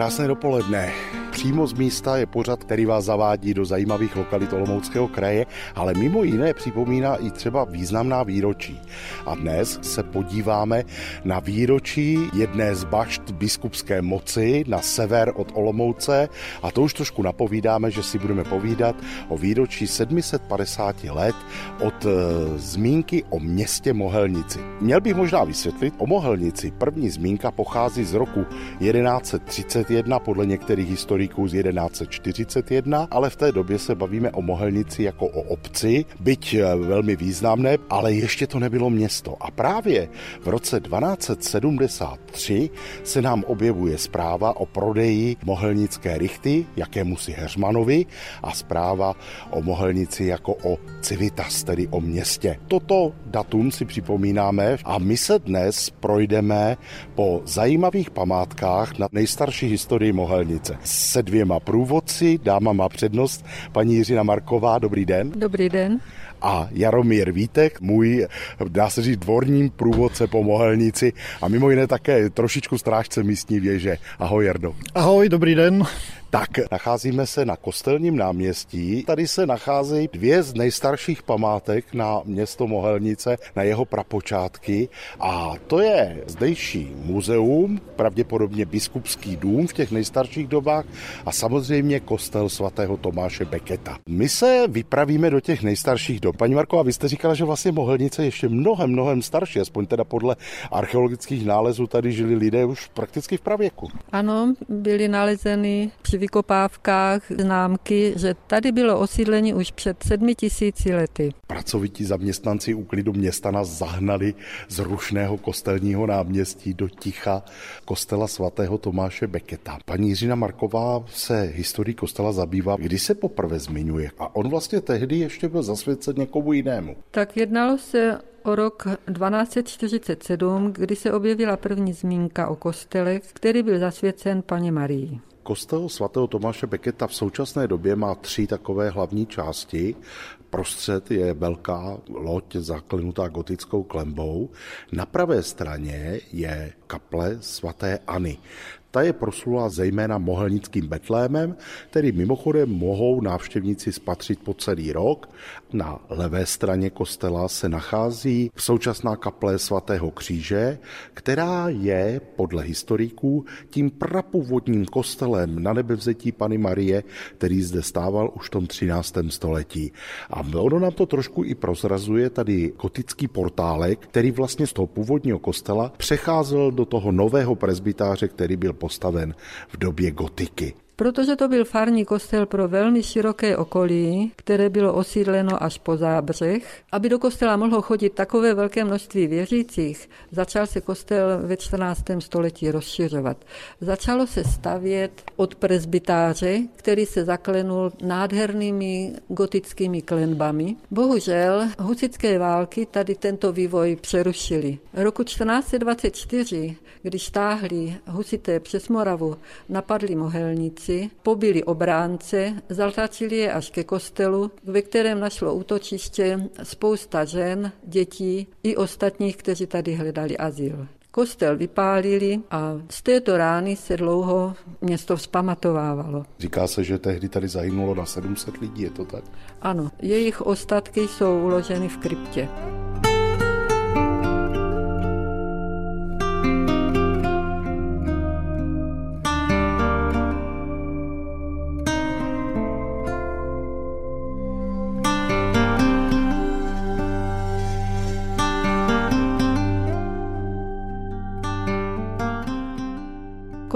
Krásné dopoledne. Přímo z místa je pořad, který vás zavádí do zajímavých lokalit Olomouckého kraje, ale mimo jiné připomíná i třeba významná výročí. A dnes se podíváme na výročí jedné z bašt biskupské moci na sever od Olomouce a to už trošku napovídáme, že si budeme povídat o výročí 750 let od e, zmínky o městě Mohelnici. Měl bych možná vysvětlit, o Mohelnici první zmínka pochází z roku 1131 podle některých historiků historiků z 1141, ale v té době se bavíme o Mohelnici jako o obci, byť eh, velmi významné, ale ještě to nebylo město. A právě v roce 1273 se nám objevuje zpráva o prodeji mohelnické rychty jakému si Heřmanovi a zpráva o Mohelnici jako o civitas, tedy o městě. Toto datum si připomínáme a my se dnes projdeme po zajímavých památkách na nejstarší historii Mohelnice se dvěma průvodci. Dáma má přednost, paní Jiřina Marková, dobrý den. Dobrý den. A Jaromír Vítek, můj, dá se říct, dvorním průvodce po Mohelnici a mimo jiné také trošičku strážce místní věže. Ahoj, Jardo. Ahoj, dobrý den. Tak, nacházíme se na Kostelním náměstí. Tady se nacházejí dvě z nejstarších památek na město Mohelnice, na jeho prapočátky. A to je zdejší muzeum, pravděpodobně biskupský dům v těch nejstarších dobách a samozřejmě kostel svatého Tomáše Beketa. My se vypravíme do těch nejstarších dob. Paní Marko, a vy jste říkala, že vlastně Mohelnice je ještě mnohem, mnohem starší, aspoň teda podle archeologických nálezů tady žili lidé už prakticky v pravěku. Ano, byly nalezeny při vykopávkách známky, že tady bylo osídlení už před sedmi tisíci lety. Pracovití zaměstnanci úklidu města nás zahnali z rušného kostelního náměstí do ticha kostela svatého Tomáše Beketa. Paní Jiřina Marková se historií kostela zabývá, kdy se poprvé zmiňuje. A on vlastně tehdy ještě byl zasvěcen někomu jinému. Tak jednalo se o rok 1247, kdy se objevila první zmínka o kostele, který byl zasvěcen paně Marii. Kostel svatého Tomáše Beketa v současné době má tři takové hlavní části. Prostřed je velká loď zaklenutá gotickou klembou. Na pravé straně je kaple svatéAny. Ta je proslula zejména mohelnickým betlémem, který mimochodem mohou návštěvníci spatřit po celý rok. Na levé straně kostela se nachází současná kaple svatého kříže, která je podle historiků tím prapůvodním kostelem na nebevzetí Pany Marie, který zde stával už v tom 13. století. A ono nám to trošku i prozrazuje tady gotický portálek, který vlastně z toho původního kostela přecházel do toho nového prezbytáře, který byl postaven v době gotiky. Protože to byl farní kostel pro velmi široké okolí, které bylo osídleno až po zábřeh, aby do kostela mohlo chodit takové velké množství věřících, začal se kostel ve 14. století rozšiřovat. Začalo se stavět od prezbytáře, který se zaklenul nádhernými gotickými klenbami. Bohužel husické války tady tento vývoj přerušily. Roku 1424, když stáhli husité přes Moravu, napadli mohelníci, Němci pobili obránce, zatlačili je až ke kostelu, ve kterém našlo útočiště spousta žen, dětí i ostatních, kteří tady hledali azyl. Kostel vypálili a z této rány se dlouho město vzpamatovávalo. Říká se, že tehdy tady zahynulo na 700 lidí, je to tak? Ano, jejich ostatky jsou uloženy v kryptě.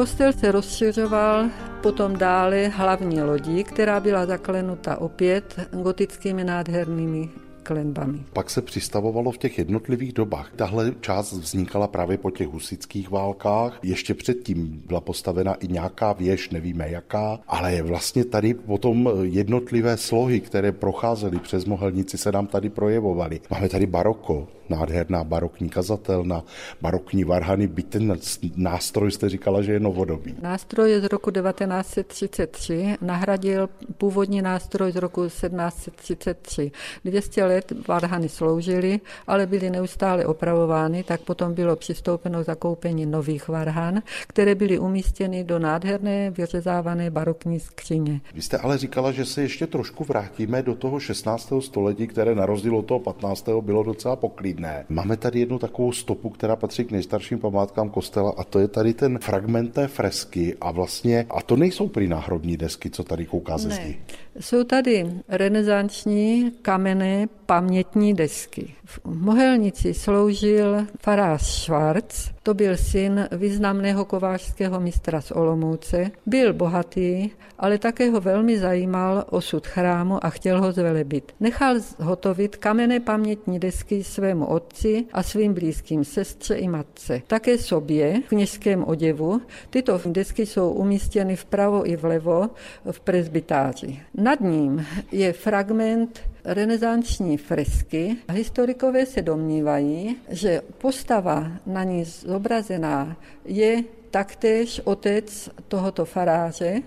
Kostel se rozšiřoval potom dále hlavní lodí, která byla zaklenuta opět gotickými nádhernými klenbami. Pak se přistavovalo v těch jednotlivých dobách. Tahle část vznikala právě po těch husických válkách. Ještě předtím byla postavena i nějaká věž, nevíme jaká, ale vlastně tady potom jednotlivé slohy, které procházely přes Mohelnici, se nám tady projevovaly. Máme tady baroko, nádherná barokní kazatelna, barokní varhany, byť ten nástroj jste říkala, že je novodobý. Nástroj je z roku 1933, nahradil původní nástroj z roku 1733. 200 let varhany sloužily, ale byly neustále opravovány, tak potom bylo přistoupeno k zakoupení nových varhan, které byly umístěny do nádherné vyřezávané barokní skříně. Vy jste ale říkala, že se ještě trošku vrátíme do toho 16. století, které na rozdíl od toho 15. bylo docela poklidné. Máme tady jednu takovou stopu, která patří k nejstarším památkám kostela a to je tady ten fragment té fresky a vlastně, a to nejsou prý náhrobní desky, co tady kouká ze zdi. Jsou tady renesanční kamenné pamětní desky. V Mohelnici sloužil farář Schwarz, to byl syn významného kovářského mistra z Olomouce. Byl bohatý, ale také ho velmi zajímal osud chrámu a chtěl ho zvelebit. Nechal zhotovit kamenné pamětní desky svému otci a svým blízkým sestře i matce. Také sobě v kněžském oděvu. Tyto desky jsou umístěny vpravo i vlevo v presbytáři. Nad ním je fragment renesanční fresky. Historikové se domnívají, že postava na ní zobrazená je taktéž otec tohoto faráře,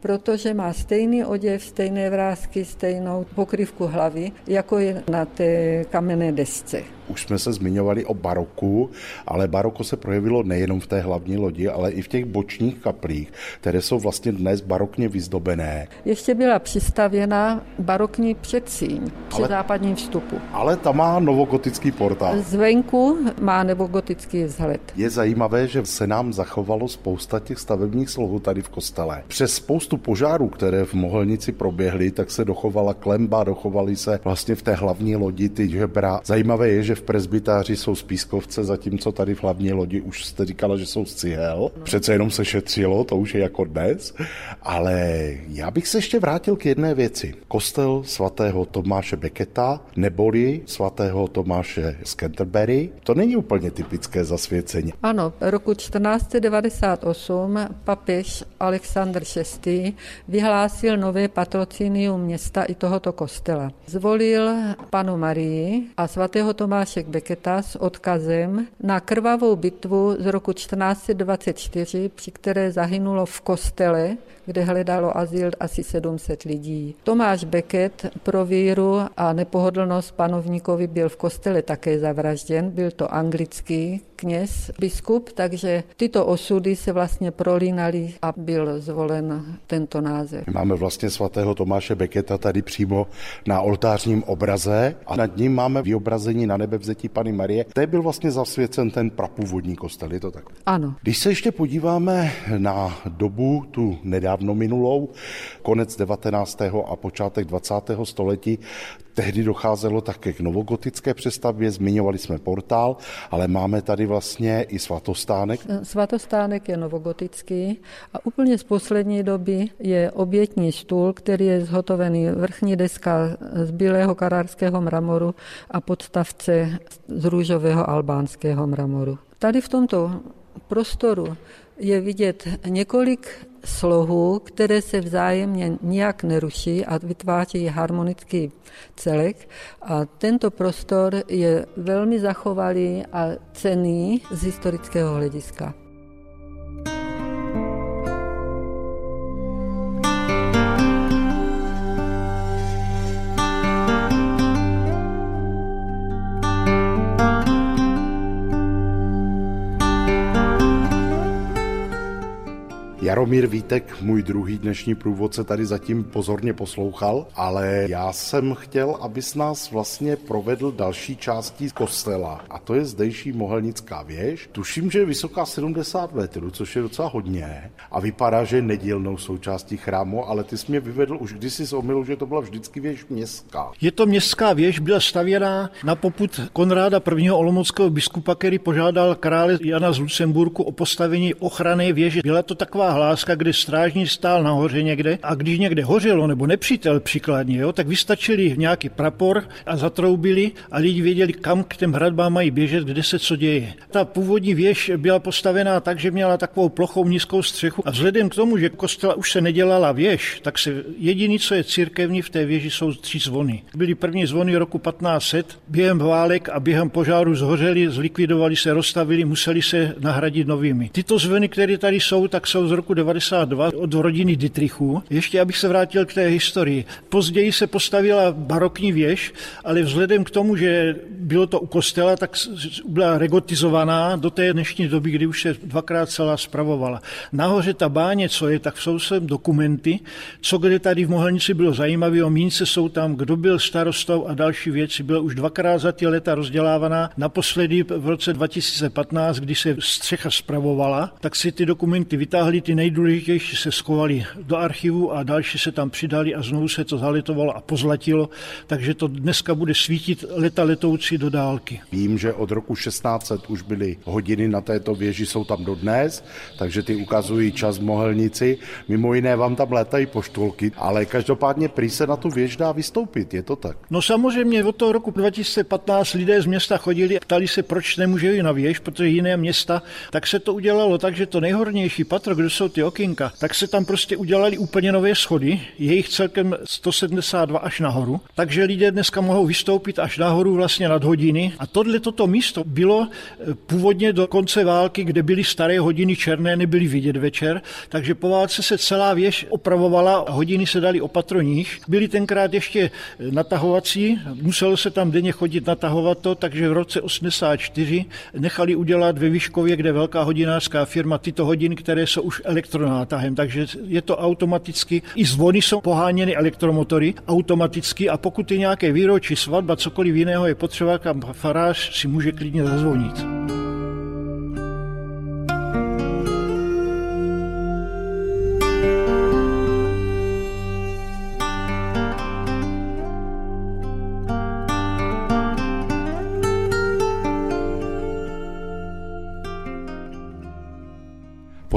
protože má stejný oděv, stejné vrázky, stejnou pokrývku hlavy, jako je na té kamenné desce. Už jsme se zmiňovali o baroku, ale baroko se projevilo nejenom v té hlavní lodi, ale i v těch bočních kaplích, které jsou vlastně dnes barokně vyzdobené. Ještě byla přistavěna barokní předsíň při ale, západním vstupu. Ale ta má novogotický portál. Zvenku má novogotický vzhled. Je zajímavé, že se nám zachovalo spousta těch stavebních slohů tady v kostele. Přes spoustu požárů, které v Mohelnici proběhly, tak se dochovala klemba, dochovaly se vlastně v té hlavní lodi ty žebra. Zajímavé je, že v presbytáři jsou z pískovce, zatímco tady v hlavní lodi už jste říkala, že jsou z cihel. Přece jenom se šetřilo, to už je jako dnes. Ale já bych se ještě vrátil k jedné věci. Kostel svatého Tomáše Beketa neboli svatého Tomáše z Canterbury. To není úplně typické zasvěcení. Ano, roku 1498 papež Alexandr VI. Vyhlásil nové patrocinium města i tohoto kostela. Zvolil panu Marii a svatého Tomáše Beketa s odkazem na krvavou bitvu z roku 1424, při které zahynulo v kostele, kde hledalo azyl asi 700 lidí. Tomáš Beket pro víru a nepohodlnost panovníkovi byl v kostele také zavražděn, byl to anglický kněz, biskup, takže tyto osudy se vlastně prolínaly a byl zvolen tento název. Máme vlastně svatého Tomáše Beketa tady přímo na oltářním obraze a nad ním máme vyobrazení na nebe vzetí Pany Marie. To byl vlastně zasvěcen ten prapůvodní kostel, je to tak? Ano. Když se ještě podíváme na dobu tu nedávno minulou, konec 19. a počátek 20. století, Tehdy docházelo také k novogotické přestavbě, zmiňovali jsme portál, ale máme tady vlastně i svatostánek. Svatostánek je novogotický a úplně z poslední doby je obětní stůl, který je zhotovený vrchní deska z bílého karárského mramoru a podstavce z růžového albánského mramoru. Tady v tomto prostoru je vidět několik slohů, které se vzájemně nijak neruší a vytváří harmonický celek. A tento prostor je velmi zachovalý a cený z historického hlediska. Jaromír Vítek, můj druhý dnešní průvodce, tady zatím pozorně poslouchal, ale já jsem chtěl, abys nás vlastně provedl další částí kostela. A to je zdejší Mohelnická věž. Tuším, že je vysoká 70 metrů, což je docela hodně. A vypadá, že je nedílnou součástí chrámu, ale ty jsi mě vyvedl už kdysi z omilu, že to byla vždycky věž městská. Je to městská věž, byla stavěná na poput Konráda I. olomouckého biskupa, který požádal krále Jana z Lucemburku o postavení ochrany věže. Byla to taková hláska, kde strážní stál nahoře někde a když někde hořelo nebo nepřítel příkladně, jo, tak vystačili nějaký prapor a zatroubili a lidi věděli, kam k těm hradbám mají běžet, kde se co děje. Ta původní věž byla postavená tak, že měla takovou plochou nízkou střechu a vzhledem k tomu, že kostela už se nedělala věž, tak se jediný, co je církevní v té věži, jsou tři zvony. Byly první zvony roku 1500, během válek a během požáru zhořeli, zlikvidovali se, rozstavili, museli se nahradit novými. Tyto zvony, které tady jsou, tak jsou z roku 92 od rodiny Dietrichů. Ještě abych se vrátil k té historii. Později se postavila barokní věž, ale vzhledem k tomu, že bylo to u kostela, tak byla regotizovaná do té dnešní doby, kdy už se dvakrát celá spravovala. Nahoře ta báně, co je, tak jsou sem dokumenty, co kde tady v Mohelnici bylo zajímavé, o mínce jsou tam, kdo byl starostou a další věci. Byla už dvakrát za ty leta rozdělávaná. Naposledy v roce 2015, kdy se střecha spravovala, tak si ty dokumenty vytáhli, ty nejdůležitější se schovali do archivu a další se tam přidali a znovu se to zaletovalo a pozlatilo, takže to dneska bude svítit leta letoucí do dálky. Vím, že od roku 1600 už byly hodiny na této věži, jsou tam dodnes, takže ty ukazují čas v Mohelnici. Mimo jiné vám tam létají poštulky, ale každopádně prý se na tu věž dá vystoupit, je to tak? No samozřejmě od toho roku 2015 lidé z města chodili a ptali se, proč nemůže jít na věž, protože jiné města, tak se to udělalo tak, že to nejhornější patro, kde jsou ty okénka, tak se tam prostě udělali úplně nové schody, je jich celkem 172 až nahoru, takže lidé dneska mohou vystoupit až nahoru vlastně nad hodiny. A tohle toto místo bylo eh, původně do konce války, kde byly staré hodiny černé, nebyly vidět večer, takže po válce se celá věž opravovala hodiny se dali opatroních. Byly tenkrát ještě eh, natahovací, muselo se tam denně chodit natahovat to, takže v roce 84 nechali udělat ve Výškově, kde velká hodinářská firma, tyto hodiny, které jsou už elektronátahem, takže je to automaticky. I zvony jsou poháněny elektromotory automaticky a pokud je nějaké výročí, svatba, cokoliv jiného je potřeba, kam farář si může klidně zazvonit.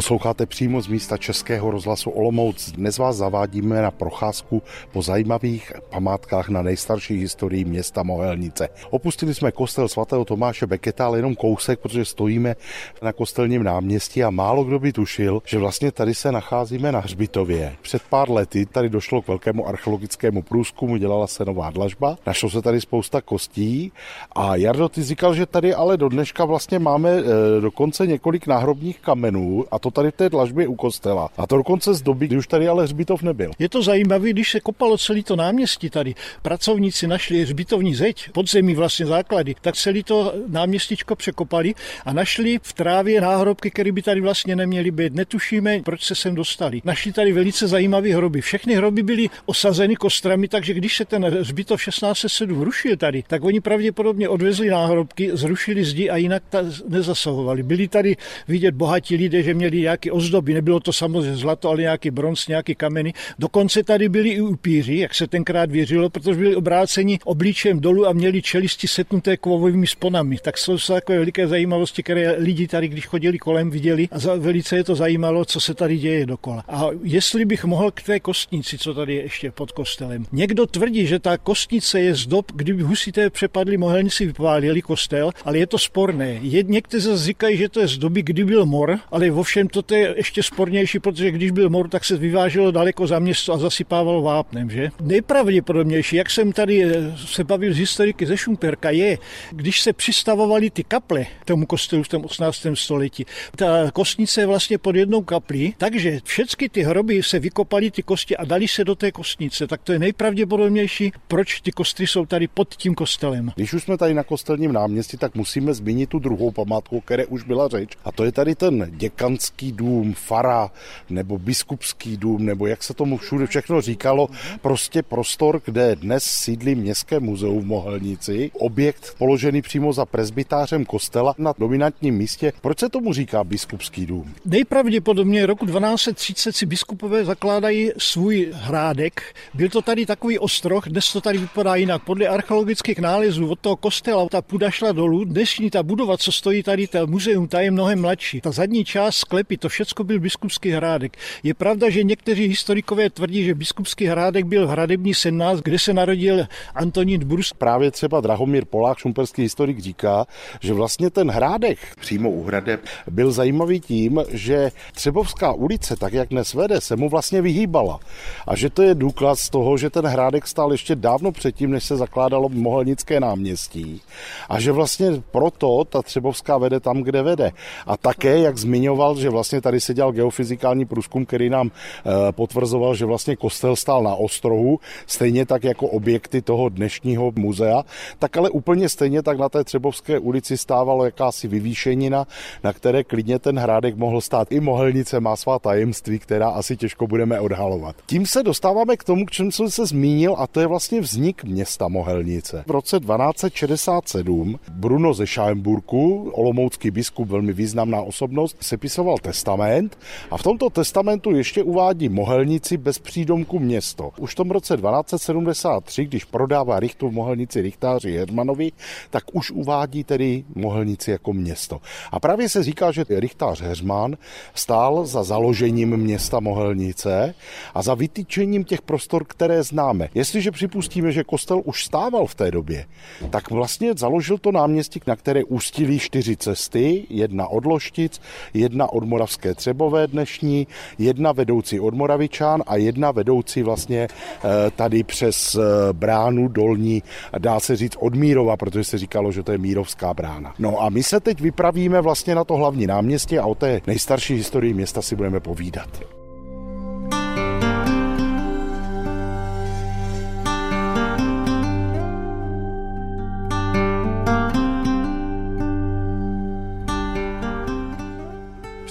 Posloucháte přímo z místa Českého rozhlasu Olomouc. Dnes vás zavádíme na procházku po zajímavých památkách na nejstarší historii města Mohelnice. Opustili jsme kostel svatého Tomáše Beketa, ale jenom kousek, protože stojíme na kostelním náměstí a málo kdo by tušil, že vlastně tady se nacházíme na hřbitově. Před pár lety tady došlo k velkému archeologickému průzkumu, dělala se nová dlažba, našlo se tady spousta kostí a Jardo, ty říkal, že tady ale do dneška vlastně máme e, dokonce několik náhrobních kamenů a to tady v té dlažbě u kostela. A to dokonce z doby, kdy už tady ale hřbitov nebyl. Je to zajímavé, když se kopalo celý to náměstí tady, pracovníci našli hřbitovní zeď, podzemí vlastně základy, tak celý to náměstíčko překopali a našli v trávě náhrobky, které by tady vlastně neměly být. Netušíme, proč se sem dostali. Našli tady velice zajímavé hroby. Všechny hroby byly osazeny kostrami, takže když se ten hřbitov 1607 rušil tady, tak oni pravděpodobně odvezli náhrobky, zrušili zdi a jinak ta nezasahovali. Byli tady vidět bohatí lidé, že měli nějaké ozdoby, nebylo to samozřejmě zlato, ale nějaký bronz, nějaké kameny. Dokonce tady byli i upíři, jak se tenkrát věřilo, protože byli obráceni obličem dolů a měli čelisti setnuté kovovými sponami. Tak jsou to takové veliké zajímavosti, které lidi tady, když chodili kolem, viděli a za, velice je to zajímalo, co se tady děje dokola. A jestli bych mohl k té kostnici, co tady je ještě pod kostelem. Někdo tvrdí, že ta kostnice je z dob, kdyby husité přepadli mohelníci vypálili kostel, ale je to sporné. Je, někteří říkají, že to je z doby, kdy byl mor, ale vo všem toto je ještě spornější, protože když byl mor, tak se vyváželo daleko za město a zasypávalo vápnem, že? Nejpravděpodobnější, jak jsem tady eh, se bavil z historiky ze Šumperka, je, když se přistavovaly ty kaple k tomu kostelu v tom 18. století. Ta kostnice je vlastně pod jednou kaplí, takže všechny ty hroby se vykopaly ty kosti a dali se do té kostnice. Tak to je nejpravděpodobnější, proč ty kostry jsou tady pod tím kostelem. Když už jsme tady na kostelním náměstí, tak musíme zmínit tu druhou památku, které už byla řeč. A to je tady ten děkanský dům, fara nebo biskupský dům, nebo jak se tomu všude všechno říkalo, prostě prostor, kde dnes sídlí Městské muzeum v Mohelnici, objekt položený přímo za presbytářem kostela na dominantním místě. Proč se tomu říká biskupský dům? Nejpravděpodobně roku 1230 si biskupové zakládají svůj hrádek. Byl to tady takový ostroh, dnes to tady vypadá jinak. Podle archeologických nálezů od toho kostela ta půda šla dolů. Dnešní ta budova, co stojí tady, ta muzeum, ta je mnohem mladší. Ta zadní část skle sklepy, to všechno byl biskupský hrádek. Je pravda, že někteří historikové tvrdí, že biskupský hrádek byl v hradební 17, kde se narodil Antonín Brus. Právě třeba Drahomír Polák, šumperský historik, říká, že vlastně ten hrádek přímo u hradeb byl zajímavý tím, že Třebovská ulice, tak jak dnes vede, se mu vlastně vyhýbala. A že to je důkaz toho, že ten hrádek stál ještě dávno předtím, než se zakládalo Mohelnické náměstí. A že vlastně proto ta Třebovská vede tam, kde vede. A také, jak zmiňoval, že vlastně tady se dělal geofyzikální průzkum, který nám eh, potvrzoval, že vlastně kostel stál na ostrohu, stejně tak jako objekty toho dnešního muzea, tak ale úplně stejně tak na té Třebovské ulici stávalo jakási vyvýšenina, na které klidně ten hrádek mohl stát. I Mohelnice má svá tajemství, která asi těžko budeme odhalovat. Tím se dostáváme k tomu, k čemu jsem se zmínil, a to je vlastně vznik města Mohelnice. V roce 1267 Bruno ze Schaemburku, olomoucký biskup, velmi významná osobnost, sepisoval testament a v tomto testamentu ještě uvádí Mohelnici bez přídomku město. Už v tom roce 1273, když prodává Richtu v Mohelnici Richtáři Hermanovi, tak už uvádí tedy Mohelnici jako město. A právě se říká, že Richtář Heřman stál za založením města Mohelnice a za vytýčením těch prostor, které známe. Jestliže připustíme, že kostel už stával v té době, tak vlastně založil to náměstí, na které ústily čtyři cesty, jedna od Loštic, jedna od Moravské Třebové dnešní, jedna vedoucí od Moravičán a jedna vedoucí vlastně eh, tady přes eh, bránu dolní, dá se říct od Mírova, protože se říkalo, že to je Mírovská brána. No a my se teď vypravíme vlastně na to hlavní náměstí a o té nejstarší historii města si budeme povídat.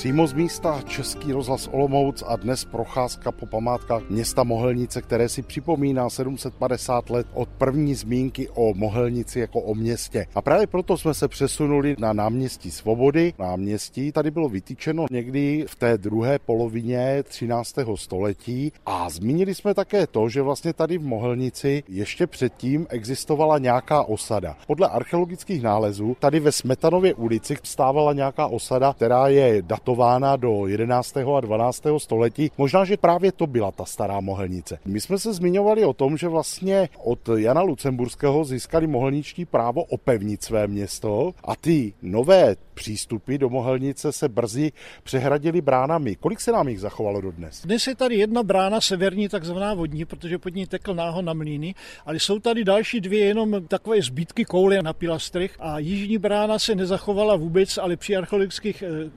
Přímo z místa Český rozhlas Olomouc a dnes procházka po památkách města Mohelnice, které si připomíná 750 let od první zmínky o Mohelnici jako o městě. A právě proto jsme se přesunuli na náměstí Svobody. Náměstí tady bylo vytýčeno někdy v té druhé polovině 13. století a zmínili jsme také to, že vlastně tady v Mohelnici ještě předtím existovala nějaká osada. Podle archeologických nálezů tady ve Smetanově ulici stávala nějaká osada, která je datována datována do 11. a 12. století. Možná, že právě to byla ta stará mohelnice. My jsme se zmiňovali o tom, že vlastně od Jana Lucemburského získali mohelničtí právo opevnit své město a ty nové přístupy do Mohelnice se brzy přehradily bránami. Kolik se nám jich zachovalo dodnes? Dnes je tady jedna brána severní, takzvaná vodní, protože pod ní tekl náho na mlíny, ale jsou tady další dvě jenom takové zbytky koule na pilastrech a jižní brána se nezachovala vůbec, ale při archeologických eh,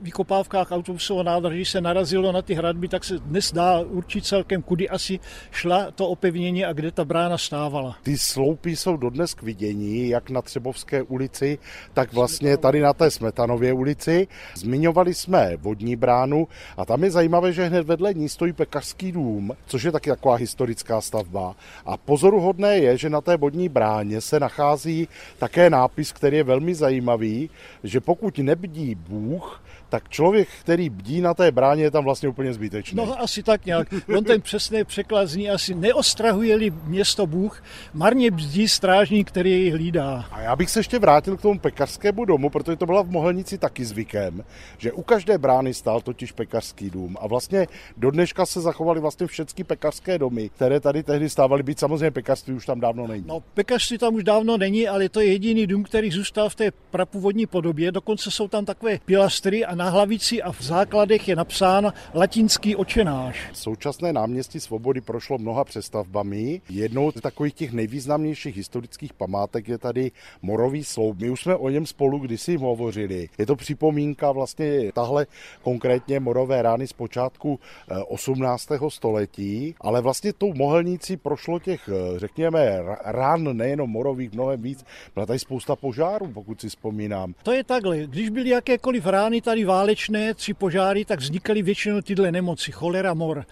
vykopávkách autobusového nádraží se narazilo na ty hradby, tak se dnes dá určit celkem, kudy asi šla to opevnění a kde ta brána stávala. Ty sloupy jsou dodnes k vidění, jak na Třebovské ulici, tak vlastně tady na té Smetano Janověje ulici. Zmiňovali jsme vodní bránu a tam je zajímavé, že hned vedle ní stojí pekařský dům, což je taky taková historická stavba. A pozoruhodné je, že na té vodní bráně se nachází také nápis, který je velmi zajímavý, že pokud nebdí Bůh, tak člověk, který bdí na té bráně, je tam vlastně úplně zbytečný. No asi tak nějak. On ten přesný překlad zní asi neostrahuje-li město Bůh, marně bdí strážník, který jej hlídá. A já bych se ještě vrátil k tomu pekařskému domu, protože to byla v Mohelnici taky zvykem, že u každé brány stál totiž pekařský dům. A vlastně do dneška se zachovaly vlastně všechny pekařské domy, které tady tehdy stávaly, být samozřejmě pekařství už tam dávno není. No, pekařství tam už dávno není, ale to je jediný dům, který zůstal v té prapůvodní podobě. Dokonce jsou tam takové pilastry a na hlavici a v základech je napsán latinský očenáš. Současné náměstí Svobody prošlo mnoha přestavbami. Jednou z takových těch nejvýznamnějších historických památek je tady Morový sloup. My už jsme o něm spolu kdysi hovořili. Je to připomínka vlastně tahle konkrétně morové rány z počátku 18. Eh, století, ale vlastně tou mohelnicí prošlo těch, eh, řekněme, rán nejenom morových mnohem víc. Byla tady spousta požárů, pokud si vzpomínám. To je takhle. Když byly jakékoliv rány tady válečné, tři požáry, tak vznikaly většinou tyhle nemoci, cholera, mor.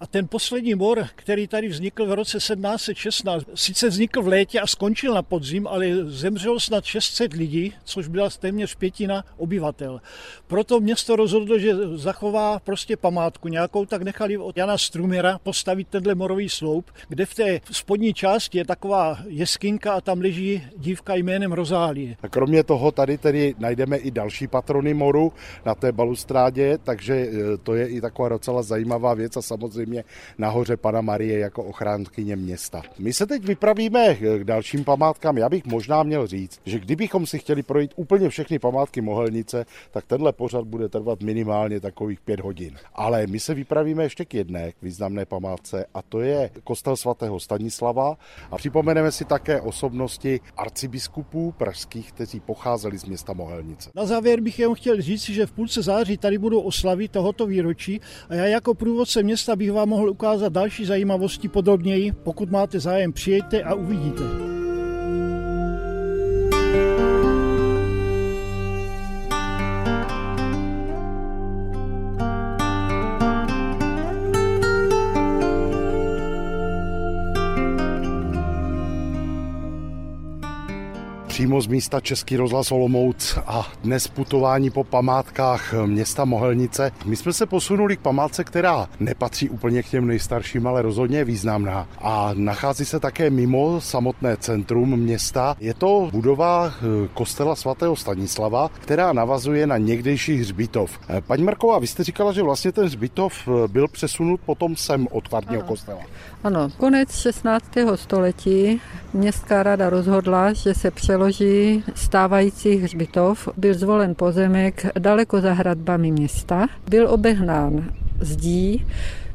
A ten poslední mor, který tady vznikl v roce 1716, sice vznikl v létě a skončil na podzim, ale zemřelo snad 600 lidí, což byla téměř pětina obyvatel. Proto město rozhodlo, že zachová prostě památku nějakou, tak nechali od Jana Strumera postavit tenhle morový sloup, kde v té spodní části je taková jeskinka a tam leží dívka jménem Rozálie. A kromě toho tady tedy najdeme i další patrony moru na té balustrádě, takže e, to je i taková docela zajímavá věc a samozřejmě nahoře Pana Marie jako ochránkyně města. My se teď vypravíme k dalším památkám. Já bych možná měl říct, že kdybychom si chtěli projít úplně všechny památky Mohelnice, tak tenhle pořad bude trvat minimálně takových pět hodin. Ale my se vypravíme ještě k jedné k významné památce a to je kostel svatého Stanislava a připomeneme si také osobnosti arcibiskupů pražských, kteří pocházeli z města Mohelnice. Na závěr bych jen chtěl říct, že v půlce září tady budou oslavy tohoto výročí a já jako průvodce města bych vám mohl ukázat další zajímavosti podrobněji. Pokud máte zájem, přijďte a uvidíte. Přímo z místa Český rozhlas Olomouc a dnes putování po památkách města Mohelnice. My jsme se posunuli k památce, která nepatří úplně k těm nejstarším, ale rozhodně je významná a nachází se také mimo samotné centrum města. Je to budova eh, kostela svatého Stanislava, která navazuje na někdejší hřbitov. Eh, paní Marková, vy jste říkala, že vlastně ten hřbitov eh, byl přesunut potom sem od farního kostela. Ano, konec 16. století městská rada rozhodla, že se přeloží stávající hřbitov. Byl zvolen pozemek daleko za hradbami města. Byl obehnán zdí,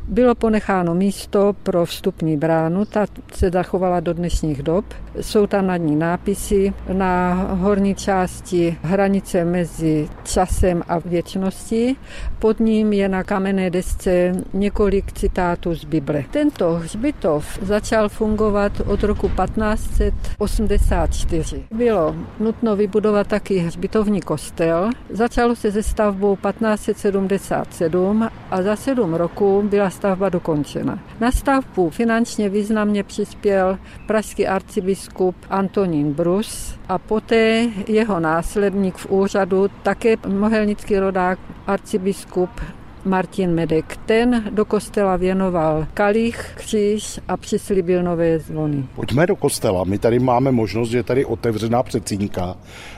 bylo ponecháno místo pro vstupní bránu, ta se zachovala do dnešních dob. Jsou tam nad ní nápisy. Na horní části hranice mezi časem a věčností. Pod ním je na kamenné desce několik citátů z Bible. Tento hřbitov začal fungovat od roku 1584. Bylo nutno vybudovat taky hřbitovní kostel. Začalo se ze stavbou 1577 a za sedm roků byla stavba dokončena. Na stavbu finančně významně přispěl pražský arcibiskup Antonín Brus a poté jeho následník v úřadu, také mohelnický rodák arcibiskup Martin Medek. Ten do kostela věnoval kalich, kříž a přislíbil nové zvony. Pojďme do kostela. My tady máme možnost, že je tady otevřená předsínka,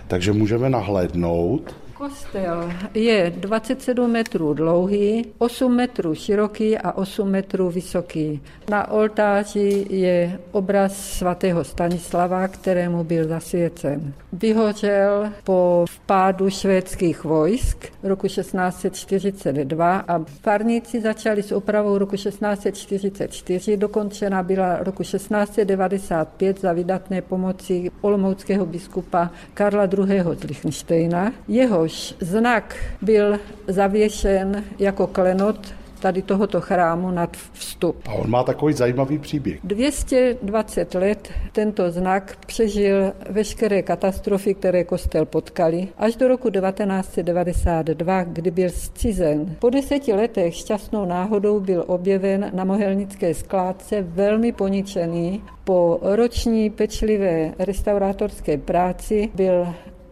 takže můžeme nahlédnout. Kostel je 27 metrů dlouhý, 8 metrů široký a 8 metrů vysoký. Na oltáři je obraz svatého Stanislava, kterému byl zasvěcen. Vyhořel po vpádu švédských vojsk roku 1642 a farníci začali s opravou roku 1644. Dokončena byla roku 1695 za vydatné pomoci olomouckého biskupa Karla II. z Lichtensteina. Jeho jehož znak byl zavěšen jako klenot tady tohoto chrámu nad vstup. A on má takový zajímavý příběh. 220 let tento znak přežil veškeré katastrofy, které kostel potkali, až do roku 1992, kdy byl zcizen. Po deseti letech šťastnou náhodou byl objeven na mohelnické skládce velmi poničený. Po roční pečlivé restaurátorské práci byl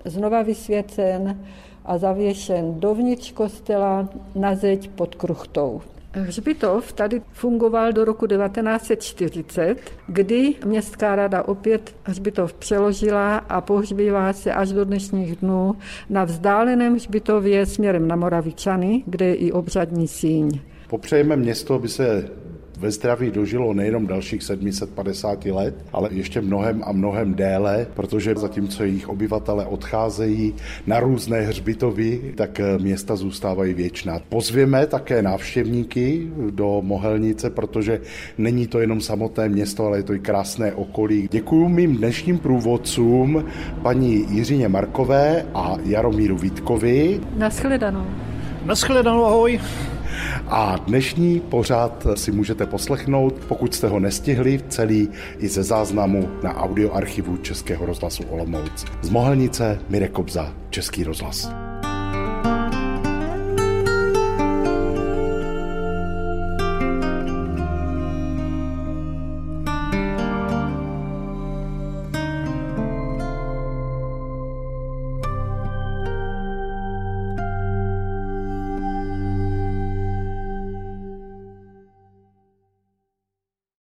znova vysvěcen a zavěšen dovnitř kostela na zeď pod kruchtou. Hřbitov tady fungoval do roku 1940, kdy městská rada opět hřbitov přeložila a pohřbívá se až do dnešních dnů na vzdáleném hřbitově směrem na Moravičany, kde je i obřadní síň. Popřejeme město, aby se ve zdraví dožilo nejenom dalších 750 let, ale ještě mnohem a mnohem déle, protože zatímco jejich obyvatele odcházejí na různé hřbitovy, tak eh, města zůstávají věčná. Pozvěme také návštěvníky do Mohelnice, protože není to jenom samotné město, ale je to i krásné okolí. Děkuji mým dnešním průvodcům, paní Jiřině Markové a Jaromíru Vítkovi. Naschledanou. Naschledanou, ahoj. A dnešní pořád si můžete poslechnout, pokud jste ho nestihli, celý i ze záznamu na audioarchivu Českého rozhlasu Olomouc. Z Mohelnice Mirek Kobza, Český rozhlas.